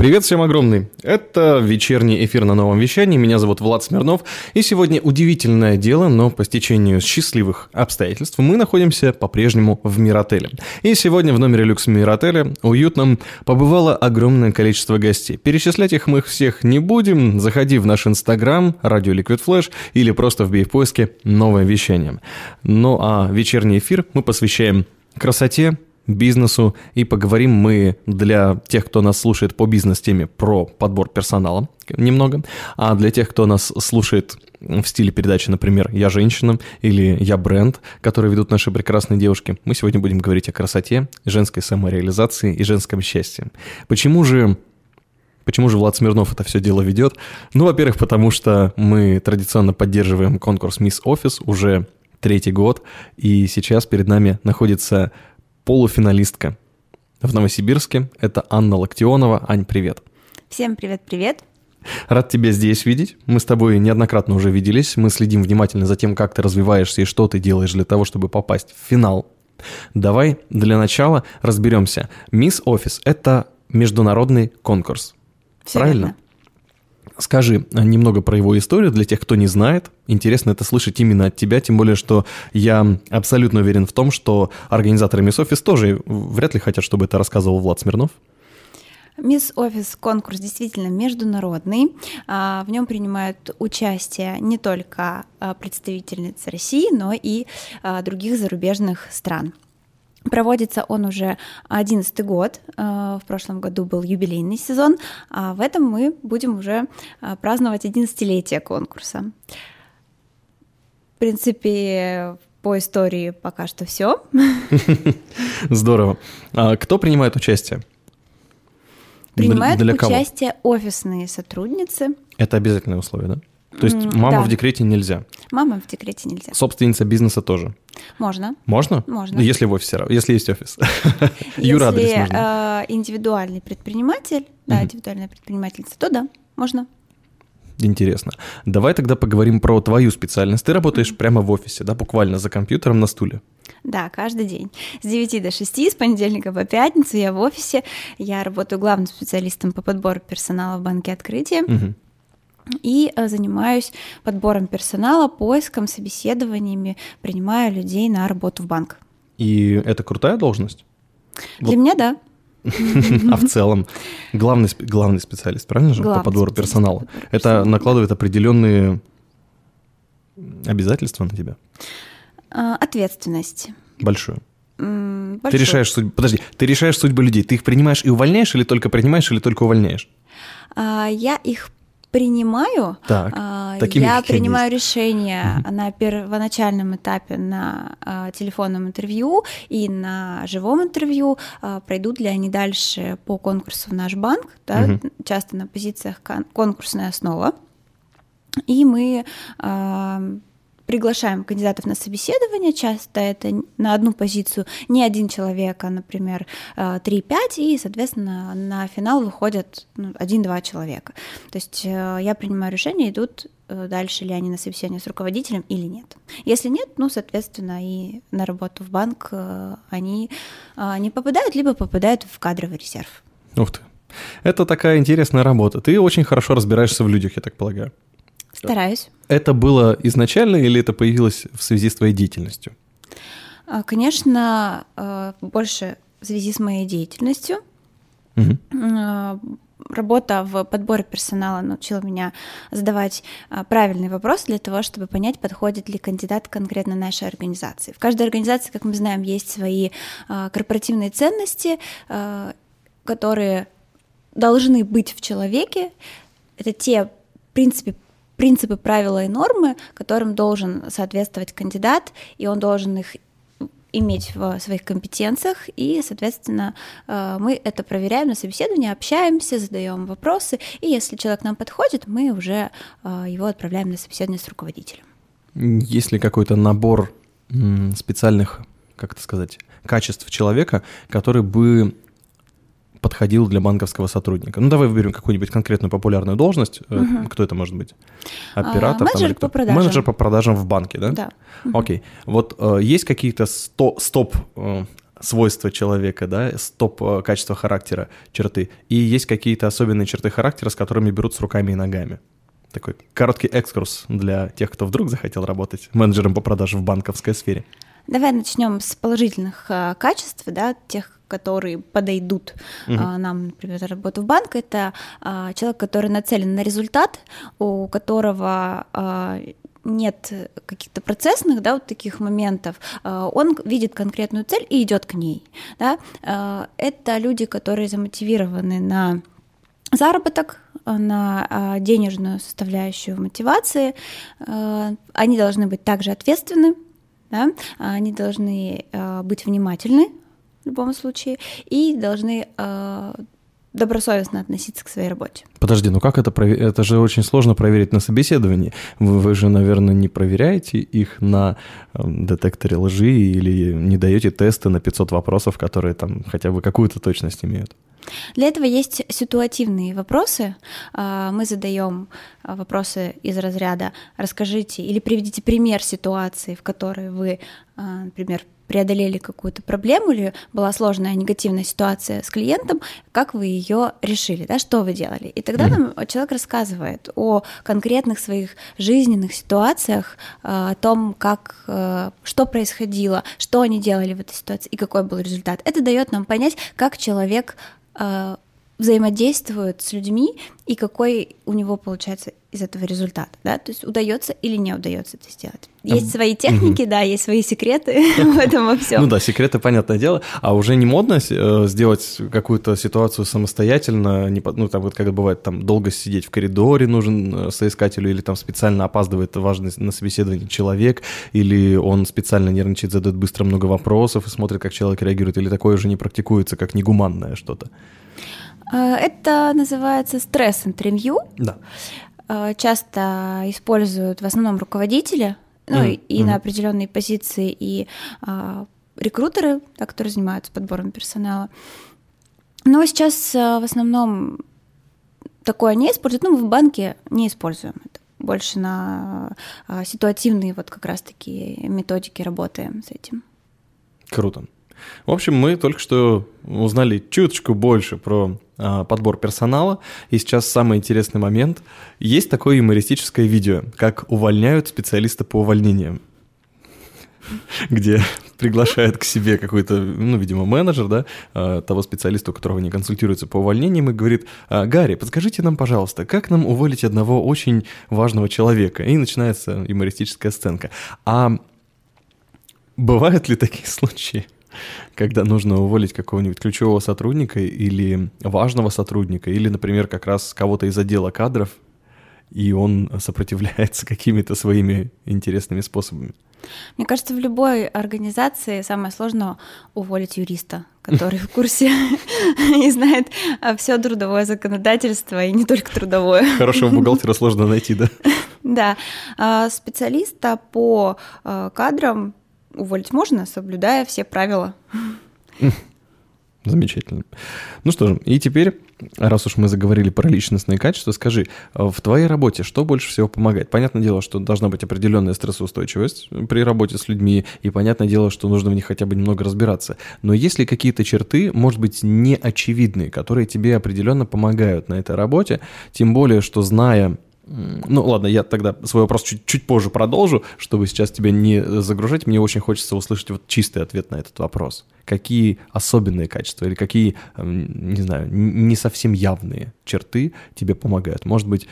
Привет всем огромный! Это вечерний эфир на новом вещании. Меня зовут Влад Смирнов. И сегодня удивительное дело, но по стечению счастливых обстоятельств мы находимся по-прежнему в Миротеле. И сегодня в номере люкс Миротеля уютном побывало огромное количество гостей. Перечислять их мы всех не будем. Заходи в наш инстаграм, радио Liquid Flash или просто вбей в поиске новое вещание. Ну а вечерний эфир мы посвящаем красоте, бизнесу, и поговорим мы для тех, кто нас слушает по бизнес-теме про подбор персонала немного, а для тех, кто нас слушает в стиле передачи, например, «Я женщина» или «Я бренд», которые ведут наши прекрасные девушки, мы сегодня будем говорить о красоте, женской самореализации и женском счастье. Почему же Почему же Влад Смирнов это все дело ведет? Ну, во-первых, потому что мы традиционно поддерживаем конкурс «Мисс Офис» уже третий год, и сейчас перед нами находится полуфиналистка в Новосибирске. Это Анна Локтионова. Ань, привет. Всем привет-привет. Рад тебя здесь видеть. Мы с тобой неоднократно уже виделись. Мы следим внимательно за тем, как ты развиваешься и что ты делаешь для того, чтобы попасть в финал. Давай для начала разберемся. Мисс Офис – это международный конкурс. Все Правильно? верно. Скажи немного про его историю для тех, кто не знает. Интересно это слышать именно от тебя, тем более, что я абсолютно уверен в том, что организаторы Miss Office тоже вряд ли хотят, чтобы это рассказывал Влад Смирнов. Мисс Офис конкурс действительно международный. А, В нем принимают участие не только а, представительницы России, но и а, других зарубежных стран. Проводится он уже 11 год. А, В прошлом году был юбилейный сезон, а в этом мы будем уже а, праздновать 11-летие конкурса. В принципе, по истории пока что все. Здорово. А кто принимает участие? Принимают Для кого? участие офисные сотрудницы. Это обязательное условие, да? То есть мама да. в декрете нельзя. Мамам в декрете нельзя. Собственница бизнеса тоже. Можно. Можно? Можно. Ну, Если в офисе, если есть офис. Юра, адрес Если нужно. э, индивидуальный предприниматель, да, индивидуальная предпринимательница, то да, можно. Интересно. Давай тогда поговорим про твою специальность. Ты работаешь прямо в офисе, да, буквально за компьютером на стуле. Да, каждый день. С 9 до 6, с понедельника по пятницу я в офисе. Я работаю главным специалистом по подбору персонала в банке открытия. И э, занимаюсь подбором персонала, поиском, собеседованиями, принимаю людей на работу в банк. И это крутая должность? Для меня да. А в целом главный, главный специалист, правильно же, по Главный подбору специалист персонала? по подбору Это персонала. накладывает определенные обязательства на тебя? А, Ответственность. Большую. М, Ты решаешь судьбу... Подожди, ты решаешь судьбу людей. Ты их принимаешь и увольняешь, или только принимаешь, или только увольняешь? А, Я их принимаю. Так, А, такими, я какие они принимаю решение на первоначальном этапе на а, телефонном интервью и на живом интервью. А, Пройдут ли они дальше по конкурсу в наш банк, да, Мгм. часто на позициях кон- конкурсная основа. И мы а, приглашаем кандидатов на собеседование, часто это на одну позицию не один человек, а, например, а, 3-5, и, соответственно, на финал выходят ну, 1-2 человека. То есть э, я принимаю решение, идут э, дальше ли они на собеседование с руководителем или нет. Если нет, ну, соответственно, и на работу в банк э, они не попадают, либо попадают в кадровый резерв. Ух ты. Это такая интересная работа. Ты очень хорошо разбираешься в людях, я так полагаю. Стараюсь. Это было изначально или это появилось в связи с твоей деятельностью? А, Конечно, э, больше в связи с моей деятельностью. Э, Работа в подборе персонала научила меня задавать а, правильные вопросы для того, чтобы понять, подходит ли кандидат конкретно нашей организации. В каждой организации, как мы знаем, есть свои а, корпоративные ценности, а, которые должны быть в человеке. Это те принципы, принципы, правила и нормы, которым должен соответствовать кандидат, и он должен их иметь в своих компетенциях, и, соответственно, э, мы это проверяем на собеседовании, общаемся, задаем вопросы, и если человек нам подходит, мы уже э, его отправляем на собеседование с руководителем. Есть ли какой-то набор специальных, как это сказать, качеств человека, который бы подходил для банковского сотрудника? Ну, давай выберем какую-нибудь конкретную популярную должность. Угу. Кто это может быть? Оператор? А, менеджер там, по продажам. Менеджер по продажам в банке, да? Да. Окей. Вот э, есть какие-то сто, стоп э, свойства человека, да, стоп э, качества характера, черты, и есть какие-то особенные черты характера, с которыми берут с руками и ногами. Такой короткий экскурс для тех, кто вдруг захотел работать менеджером по продажам в банковской сфере. Давай начнем с положительных э, качеств, да, тех, которые подойдут угу. нам, например, работу в банк, это а, человек, который нацелен на результат, у которого а, нет каких-то процессных, да, вот таких моментов, он видит конкретную цель и идет к ней, да. Это люди, которые замотивированы на заработок, на денежную составляющую мотивации, они должны быть также ответственны, да, они должны быть внимательны любом случае и должны э, добросовестно относиться к своей работе. Подожди, ну как это проверить? Это же очень сложно проверить на собеседовании. Вы, вы же, наверное, не проверяете их на э, детекторе лжи или не даете тесты на 500 вопросов, которые там хотя бы какую-то точность имеют. Для этого есть ситуативные вопросы. А, мы задаем а, вопросы из разряда «расскажите» или приведите пример ситуации, в которой вы, а, например, преодолели какую-то проблему или была сложная негативная ситуация с клиентом, как вы ее решили, да, что вы делали. И тогда нам человек рассказывает о конкретных своих жизненных ситуациях, о том, как, что происходило, что они делали в этой ситуации и какой был результат. Это дает нам понять, как человек э, взаимодействует с людьми и какой у него получается из этого результат, да, то есть удается или не удается это сделать. Есть свои техники, да, есть свои секреты в этом во всем. Ну да, секреты, понятное дело, а уже не модно э, сделать какую-то ситуацию самостоятельно, не, ну там вот как бывает, там долго сидеть в коридоре нужен э, соискателю, или там специально опаздывает важный на собеседование человек, или он специально нервничает, задает быстро много вопросов и смотрит, как человек реагирует, или такое уже не практикуется, как негуманное что-то. А, это называется стресс-интервью. Да. А, часто используют в основном руководители, ну mm-hmm. и, на определенные позиции, и а, рекрутеры, да, которые занимаются подбором персонала. Но сейчас в основном такое не используют. Ну, мы в банке не используем это. Больше на ситуативные вот как раз-таки методики работаем с этим. Круто. В общем, мы только что узнали чуточку больше про а, подбор персонала. И сейчас самый интересный момент. Есть такое юмористическое видео, как увольняют специалиста по увольнениям где приглашает к себе какой-то, ну, видимо, менеджер, да, а, того специалиста, у которого они консультируются по увольнениям, и говорит, «А, Гарри, подскажите нам, пожалуйста, как нам уволить одного очень важного человека? И начинается юмористическая сценка. А бывают ли такие случаи? Когда нужно уволить какого-нибудь ключевого сотрудника или важного сотрудника, или, например, как раз кого-то из отдела кадров, и он сопротивляется какими-то своими интересными способами. Мне кажется, в любой организации самое сложное уволить юриста, который в курсе и знает все трудовое законодательство, и не только трудовое. Хорошего бухгалтера сложно найти, да? Да. А специалиста по а, кадрам уволить можно, соблюдая все правила. Замечательно. Ну что же, и теперь, раз уж мы заговорили про личностные качества, скажи, в твоей работе что больше всего помогает? Понятное дело, что должна быть определенная стрессоустойчивость при работе с людьми, и понятное дело, что нужно в них хотя бы немного разбираться. Но есть ли какие-то черты, может быть, неочевидные, которые тебе определенно помогают на этой работе, тем более, что зная ну ладно, я тогда свой вопрос чуть, чуть позже продолжу, чтобы сейчас тебя не загружать. Мне очень хочется услышать вот чистый ответ на этот вопрос. Какие особенные качества или какие, не знаю, не совсем явные черты тебе помогают? Может быть,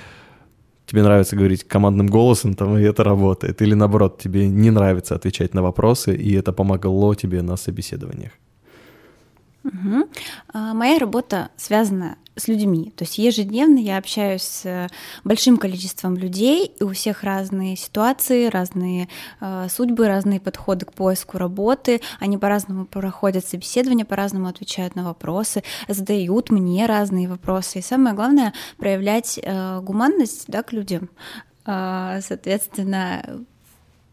тебе нравится говорить командным голосом, там, и это работает. Или наоборот, тебе не нравится отвечать на вопросы, и это помогло тебе на собеседованиях. Угу. Моя работа связана с людьми. То есть ежедневно я общаюсь с большим количеством людей, и у всех разные ситуации, разные э, судьбы, разные подходы к поиску работы. Они по-разному проходят собеседование, по-разному отвечают на вопросы, задают мне разные вопросы. И самое главное проявлять э, гуманность да, к людям. Э, соответственно,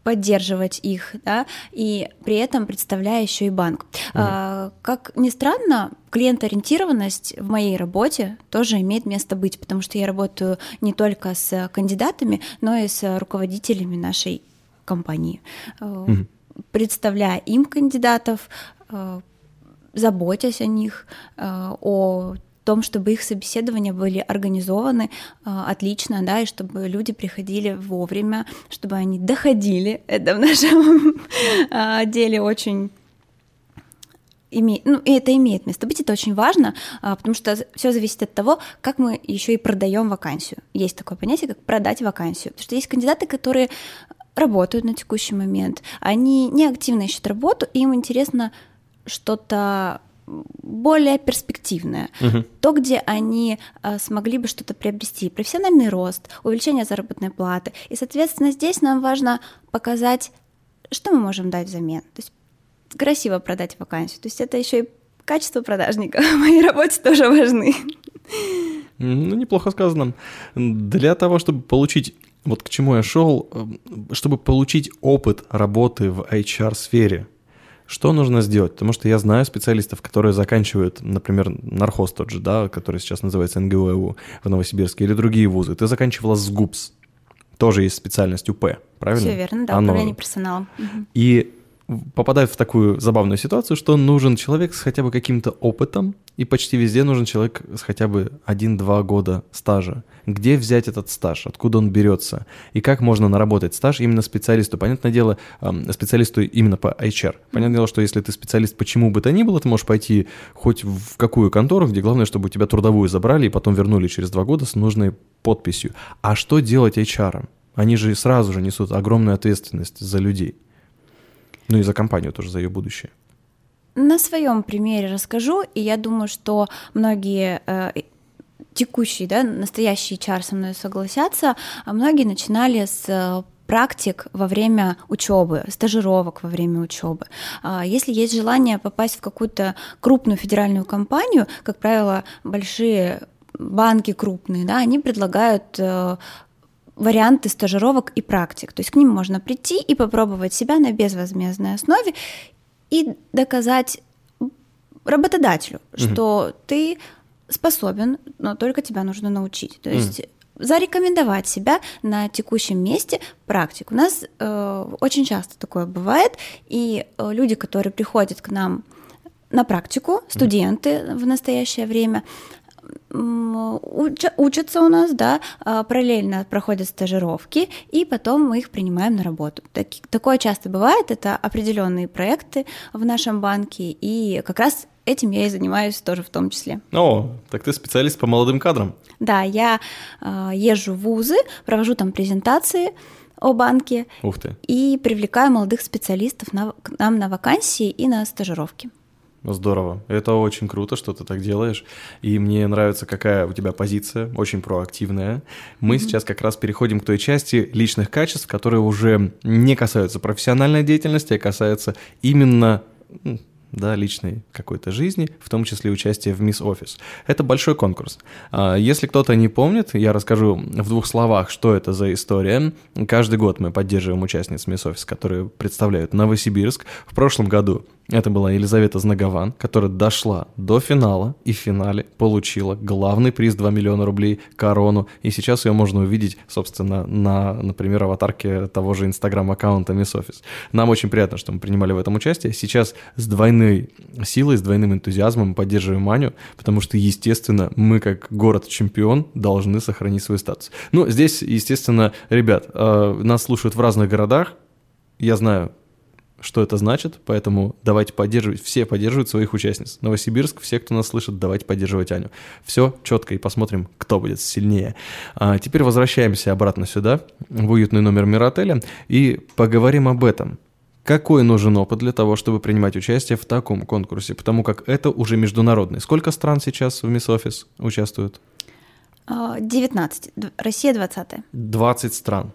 поддерживать их, да, и при этом представляя еще и банк. Mm-hmm. А, как ни странно, клиент-ориентированность в моей работе тоже имеет место быть, потому что я работаю не только с кандидатами, но и с руководителями нашей компании, mm-hmm. представляя им кандидатов, а, заботясь о них, а, о том, чтобы их собеседования были организованы э, отлично, да, и чтобы люди приходили вовремя, чтобы они доходили. Это в нашем э, деле очень имеет, ну, и это имеет место быть, это очень важно, а, потому что все зависит от того, как мы еще и продаем вакансию. Есть такое понятие, как продать вакансию. Потому что есть кандидаты, которые работают на текущий момент, они не активно ищут работу, и им интересно что-то более перспективное, угу. то, где они а, смогли бы что-то приобрести, профессиональный рост, увеличение заработной платы. И, соответственно, здесь нам важно показать, что мы можем дать взамен. То есть красиво продать вакансию. То есть это еще и качество продажника в моей работе тоже важны. Ну, неплохо сказано. Для того, чтобы получить вот к чему я шел, эм, чтобы получить опыт работы в HR-сфере, что нужно сделать? Потому что я знаю специалистов, которые заканчивают, например, Нархоз тот же, да, который сейчас называется НГУ в Новосибирске, или другие вузы. Ты заканчивала с ГУПС. Тоже есть специальность УП, правильно? Все верно, да, Оно... управление персоналом. И попадают в такую забавную ситуацию, что нужен человек с хотя бы каким-то опытом, и почти везде нужен человек с хотя бы 1-2 года стажа. Где взять этот стаж? Откуда он берется? И как можно наработать стаж именно специалисту? Понятное дело, специалисту именно по HR. Понятное дело, что если ты специалист почему бы то ни было, ты можешь пойти хоть в какую контору, где главное, чтобы у тебя трудовую забрали и потом вернули через 2 года с нужной подписью. А что делать HR? Они же сразу же несут огромную ответственность за людей. Ну и за компанию тоже, за ее будущее. На своем примере расскажу, и я думаю, что многие э, текущие, да, настоящие HR со мной согласятся, а многие начинали с э, практик во время учебы, стажировок во время учебы. А если есть желание попасть в какую-то крупную федеральную компанию, как правило, большие банки крупные, да, они предлагают э, варианты стажировок и практик. То есть к ним можно прийти и попробовать себя на безвозмездной основе и доказать работодателю, mm-hmm. что ты способен, но только тебя нужно научить. То есть mm зарекомендовать себя на текущем месте практику. У нас э, очень часто такое бывает, и э, люди, которые приходят к нам на практику, студенты в настоящее время, учатся у нас, да, а, параллельно проходят стажировки, и потом мы их принимаем на работу. Так, такое часто бывает, это определенные проекты в нашем банке, и как раз этим я и занимаюсь тоже в том числе. О, так ты специалист по молодым кадрам. Да, я э, езжу в вузы, провожу там презентации о банке Ух ты. и привлекаю молодых специалистов на, к нам на вакансии и на стажировки. Здорово. Это очень круто, что ты так делаешь. И мне нравится, какая у тебя позиция, очень проактивная. Мы mm-hmm. сейчас как раз переходим к той части личных качеств, которые уже не касаются профессиональной деятельности, а касаются именно да, личной какой-то жизни, в том числе участие в Мисс Офис. Это большой конкурс. А, если кто-то не помнит, я расскажу в двух словах, что это за история. Каждый год мы поддерживаем участниц Мисс Офис, которые представляют Новосибирск. В прошлом году это была Елизавета Знагован, которая дошла до финала и в финале получила главный приз 2 миллиона рублей, корону. И сейчас ее можно увидеть, собственно, на, например, аватарке того же инстаграм-аккаунта Miss Office. Нам очень приятно, что мы принимали в этом участие. Сейчас с двойной силой, с двойным энтузиазмом поддерживаем Маню, потому что, естественно, мы как город-чемпион должны сохранить свой статус. Ну, здесь, естественно, ребят, э, нас слушают в разных городах, я знаю, что это значит, поэтому давайте поддерживать, все поддерживают своих участниц. Новосибирск, все, кто нас слышит, давайте поддерживать Аню. Все четко и посмотрим, кто будет сильнее. А теперь возвращаемся обратно сюда, в уютный номер Миротеля, и поговорим об этом. Какой нужен опыт для того, чтобы принимать участие в таком конкурсе? Потому как это уже международный. Сколько стран сейчас в Miss Office участвуют? 19. Россия 20. 20 стран.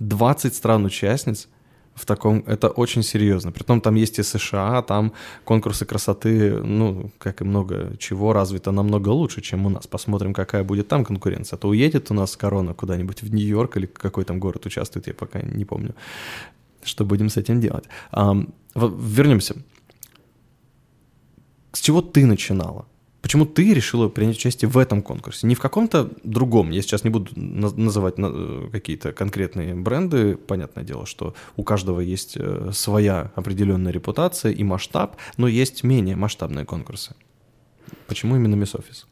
20 стран-участниц – в таком, это очень серьезно. Притом там есть и США, там конкурсы красоты, ну, как и много чего, развито намного лучше, чем у нас. Посмотрим, какая будет там конкуренция. А то уедет у нас корона куда-нибудь в Нью-Йорк или какой там город участвует, я пока не помню. Что будем с этим делать? Вернемся. С чего ты начинала? Почему ты решила принять участие в этом конкурсе? Не в каком-то другом. Я сейчас не буду называть э, какие-то конкретные бренды. Понятное дело, что у каждого есть э, своя определенная репутация и масштаб, но есть менее масштабные конкурсы. Почему именно Miss Office?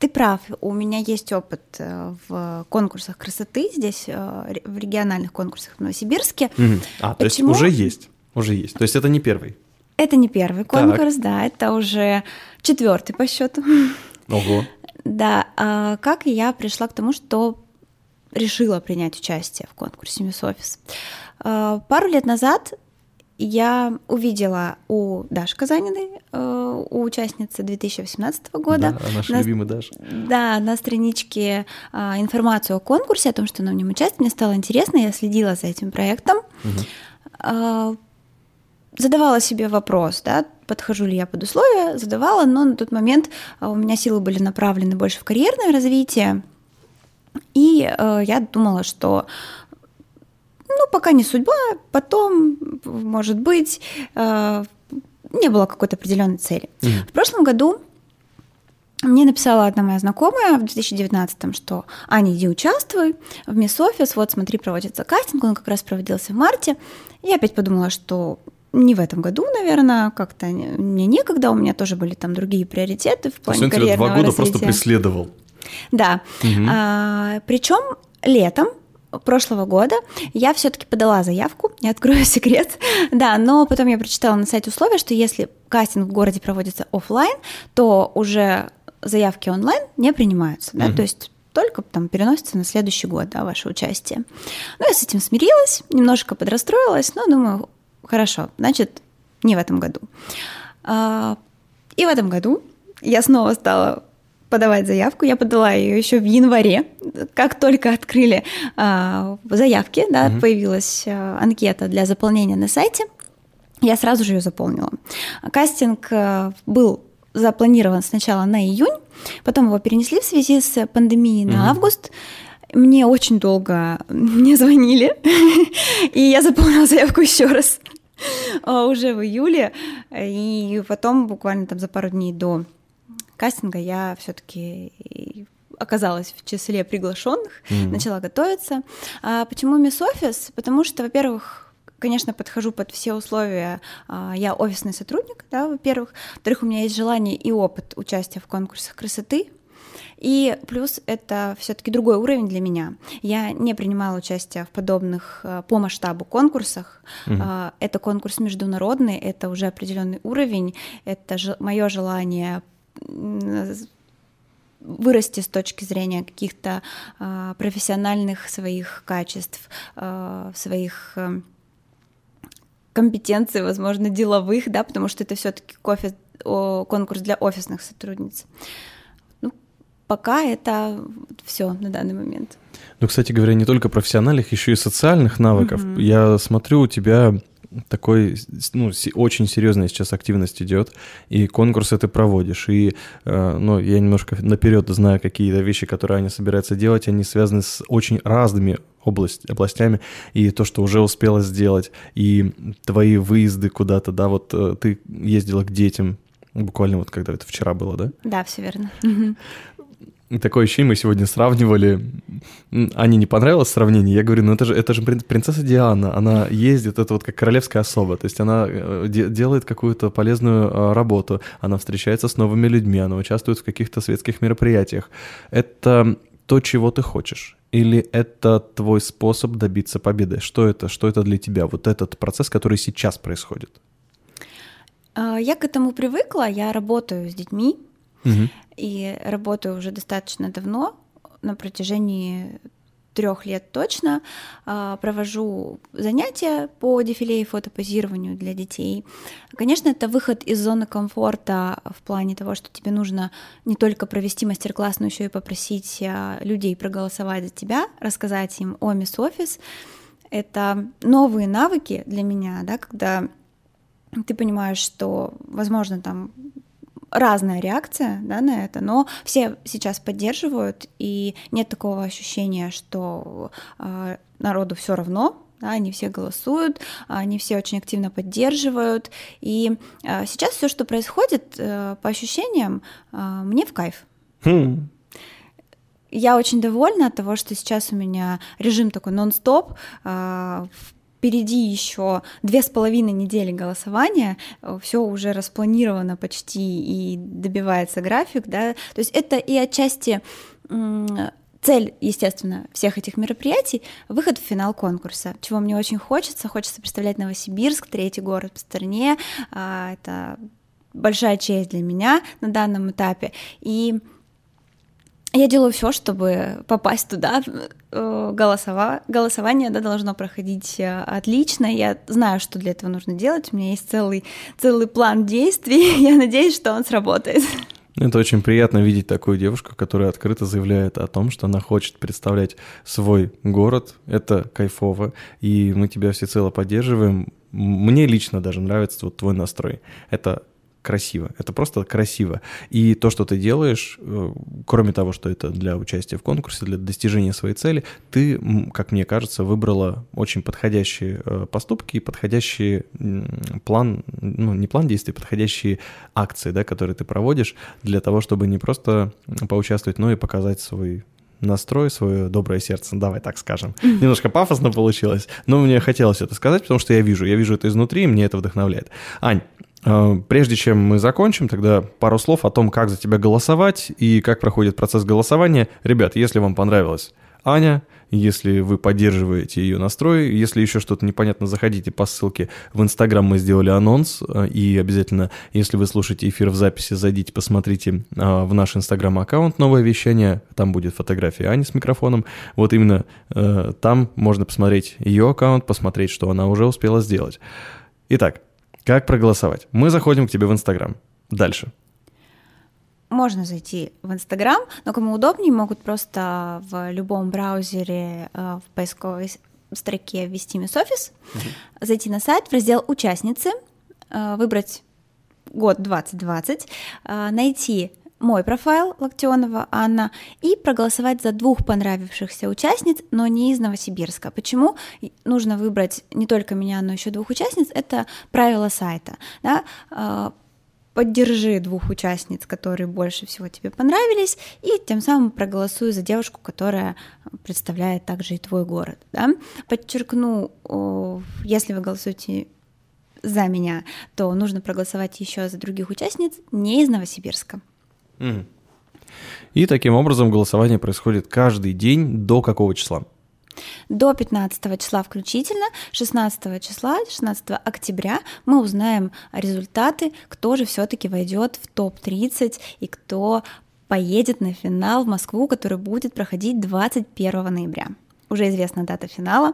Ты прав, у меня есть опыт э, в конкурсах красоты здесь, в региональных конкурсах в Новосибирске. А, Почему? то есть уже есть, уже есть. То есть это не первый. Это не первый конкурс, так. да, это уже четвертый по счету. Ого. Да, а как я пришла к тому, что решила принять участие в конкурсе Miss Office. А, пару лет назад я увидела у Даши Казаниной, э, у участницы 2018 года. Да, наш на, любимый Даша. Да, на страничке а, информацию о конкурсе, о том, что она в нем участвует. Мне стало интересно, я следила за этим проектом. Угу задавала себе вопрос, да, подхожу ли я под условия, задавала, но на тот момент а, у меня силы были направлены больше в карьерное развитие, и э, я думала, что ну, пока не судьба, потом, может быть, э, не было какой-то определенной цели. Mm. В прошлом году мне написала одна моя знакомая в 2019 что Аня, иди участвуй в Мисс Офис, вот смотри, проводится кастинг, он как раз проводился в марте. Я опять подумала, что не в этом году, наверное, как-то мне некогда, у меня тоже были там другие приоритеты в плане То есть два года развития. просто преследовал. Да. Угу. А, причем летом прошлого года я все-таки подала заявку, не открою секрет, да, но потом я прочитала на сайте условия, что если кастинг в городе проводится офлайн, то уже заявки онлайн не принимаются, да, угу. то есть только там переносится на следующий год, да, ваше участие. Ну, я с этим смирилась, немножко подрастроилась, но думаю, Хорошо, значит, не в этом году. А, и в этом году я снова стала подавать заявку. Я подала ее еще в январе. Как только открыли а, заявки, да, угу. появилась а, анкета для заполнения на сайте, я сразу же ее заполнила. Кастинг был запланирован сначала на июнь, потом его перенесли в связи с пандемией на угу. август. Мне очень долго не звонили, и я заполнила заявку еще раз. А, уже в июле, и потом буквально там за пару дней до кастинга я все-таки оказалась в числе приглашенных, mm-hmm. начала готовиться. А почему Мисс Офис? Потому что, во-первых, конечно, подхожу под все условия. А, я офисный сотрудник, да, во-первых. Во-вторых, у меня есть желание и опыт участия в конкурсах красоты. И плюс это все-таки другой уровень для меня. Я не принимала участие в подобных э, по масштабу конкурсах. Угу. Это конкурс международный, это уже определенный уровень, это мое желание вырасти с точки зрения каких-то э, профессиональных своих качеств, э, своих э, компетенций, возможно, деловых, да, потому что это все-таки конкурс для офисных сотрудниц пока это все на данный момент. Ну, кстати говоря, не только профессиональных, еще и социальных навыков. Mm-hmm. Я смотрю, у тебя такой, ну, очень серьезная сейчас активность идет, и конкурсы ты проводишь. И, э, ну, я немножко наперед знаю какие-то вещи, которые они собираются делать, они связаны с очень разными область, областями, и то, что уже успела сделать, и твои выезды куда-то, да, вот э, ты ездила к детям, буквально вот когда это вчера было, да? Да, все верно. Такое ощущение, мы сегодня сравнивали. Ане не понравилось сравнение. Я говорю, ну это же, это же принцесса Диана. Она ездит, это вот как королевская особа. То есть она э, де- делает какую-то полезную э, работу. Она встречается с новыми людьми. Она участвует в каких-то светских мероприятиях. Это то, чего ты хочешь? Или это твой способ добиться победы? Что это? Что это для тебя? Вот этот процесс, который сейчас происходит? А, я к этому привыкла. Я работаю с детьми И работаю уже достаточно давно, на протяжении трех лет точно. А, провожу занятия по дефиле и фотопозированию для детей. Конечно, это выход из зоны комфорта в плане того, что тебе нужно не только провести мастер-класс, но еще и попросить а, людей проголосовать за тебя, рассказать им о Miss Office. Это новые навыки для меня, да, когда ты понимаешь, что, возможно, там разная реакция да, на это, но все сейчас поддерживают, и нет такого ощущения, что э, народу все равно, да, они все голосуют, они все очень активно поддерживают. И э, сейчас все, что происходит, э, по ощущениям, э, мне в кайф. Хм. Я очень довольна от того, что сейчас у меня режим такой нон-стоп. Э, впереди еще две с половиной недели голосования, все уже распланировано почти и добивается график, да, то есть это и отчасти цель, естественно, всех этих мероприятий — выход в финал конкурса, чего мне очень хочется. Хочется представлять Новосибирск, третий город в стране. А, это большая честь для меня на данном этапе. И я делаю все, чтобы попасть туда. Э, голосова... Голосование да, должно проходить э, отлично. Я знаю, что для этого нужно делать. У меня есть целый, целый план действий. Я надеюсь, что он сработает. Это очень приятно видеть такую девушку, которая открыто заявляет о том, что она хочет представлять свой город. Это кайфово, и мы тебя всецело поддерживаем. Мне лично даже нравится вот твой настрой. Это красиво. Это просто красиво. И то, что ты делаешь, э, кроме того, что это для участия в конкурсе, для достижения своей цели, ты, как мне кажется, выбрала очень подходящие э, поступки и подходящий план, ну, не план действий, подходящие акции, да, которые ты проводишь для того, чтобы не просто поучаствовать, но и показать свой настрой, свое доброе сердце, давай так скажем. Немножко пафосно получилось, но мне хотелось это сказать, потому что я вижу, я вижу это изнутри, и мне это вдохновляет. Ань, а, прежде чем мы закончим, тогда пару слов о том, как за тебя голосовать и как проходит процесс голосования. Ребят, если вам понравилась Аня, если вы поддерживаете ее настрой, если еще что-то непонятно, заходите по ссылке в Инстаграм, мы сделали анонс, а, и обязательно, если вы слушаете эфир в записи, зайдите, посмотрите а, в наш Инстаграм-аккаунт «Новое вещание», там будет фотография Ани с микрофоном, вот именно э, там можно посмотреть ее аккаунт, посмотреть, что она уже успела сделать. Итак, как проголосовать? Мы заходим к тебе в Инстаграм. Дальше. Можно зайти в Инстаграм, но кому удобнее, могут просто в любом браузере э, в поисковой строке ввести Miss Office, угу. зайти на сайт в раздел «Участницы», э, выбрать год 2020, э, найти мой профайл Локтионова Анна и проголосовать за двух понравившихся участниц, но не из Новосибирска. Почему нужно выбрать не только меня, но еще двух участниц? Это правило сайта. Да? А, поддержи двух участниц, которые больше всего тебе понравились, и тем самым проголосуй за девушку, которая представляет также и твой город. Да? Подчеркну, если вы голосуете за меня, то нужно проголосовать еще за других участниц не из Новосибирска. И таким образом голосование происходит каждый день до какого числа? До 15 числа включительно, 16 числа, 16 октября мы узнаем результаты, кто же все-таки войдет в топ-30 и кто поедет на финал в Москву, который будет проходить 21 ноября. Уже известна дата финала.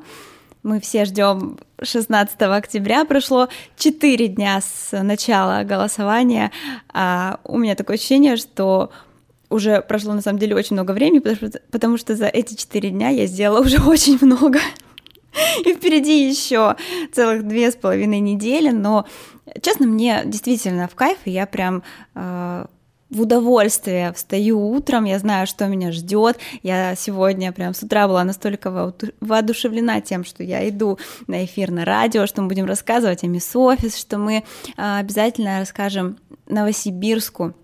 Мы все ждем 16 октября. Прошло 4 дня с начала голосования. А у меня такое ощущение, что уже прошло на самом деле очень много времени, потому что, за эти 4 дня я сделала уже очень много. И впереди еще целых две с половиной недели, но, честно, мне действительно в кайф, и я прям э, в удовольствие встаю утром, я знаю, что меня ждет. Я сегодня прям с утра была настолько воодушевлена тем, что я иду на эфир на радио, что мы будем рассказывать о Мисс Офис, что мы а, обязательно расскажем Новосибирску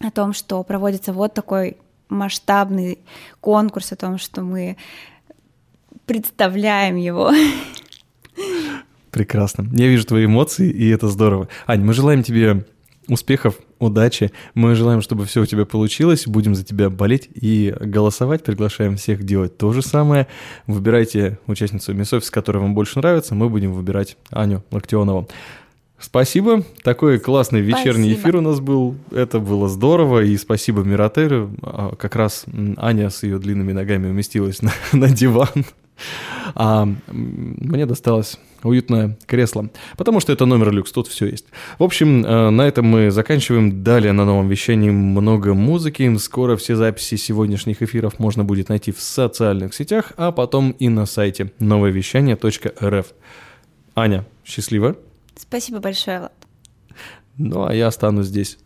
о том, что проводится вот такой масштабный конкурс, о том, что мы представляем его. Прекрасно. Я вижу твои эмоции, и это здорово. Ань, мы желаем тебе успехов, удачи. Мы желаем, чтобы все у тебя получилось. Будем за тебя болеть и голосовать. Приглашаем всех делать то же самое. Выбирайте участницу Miss Office, которая вам больше нравится. Мы будем выбирать Аню Локтионову. Спасибо. Такой классный вечерний спасибо. эфир у нас был. Это было здорово. И спасибо Миратеру. А, как раз Аня с ее длинными ногами уместилась на, на диван. А мне досталось уютное кресло, потому что это номер люкс, тут все есть. В общем, э, на этом мы заканчиваем. Далее на новом вещании много музыки. Скоро все записи сегодняшних эфиров можно будет найти в социальных сетях, а потом и на сайте нововещание.рф. Аня, счастливо. Спасибо большое, Влад. Ну, а я останусь здесь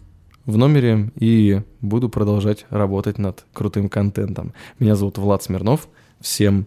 в номере и буду продолжать работать над крутым контентом. Меня зовут Влад Смирнов. Всем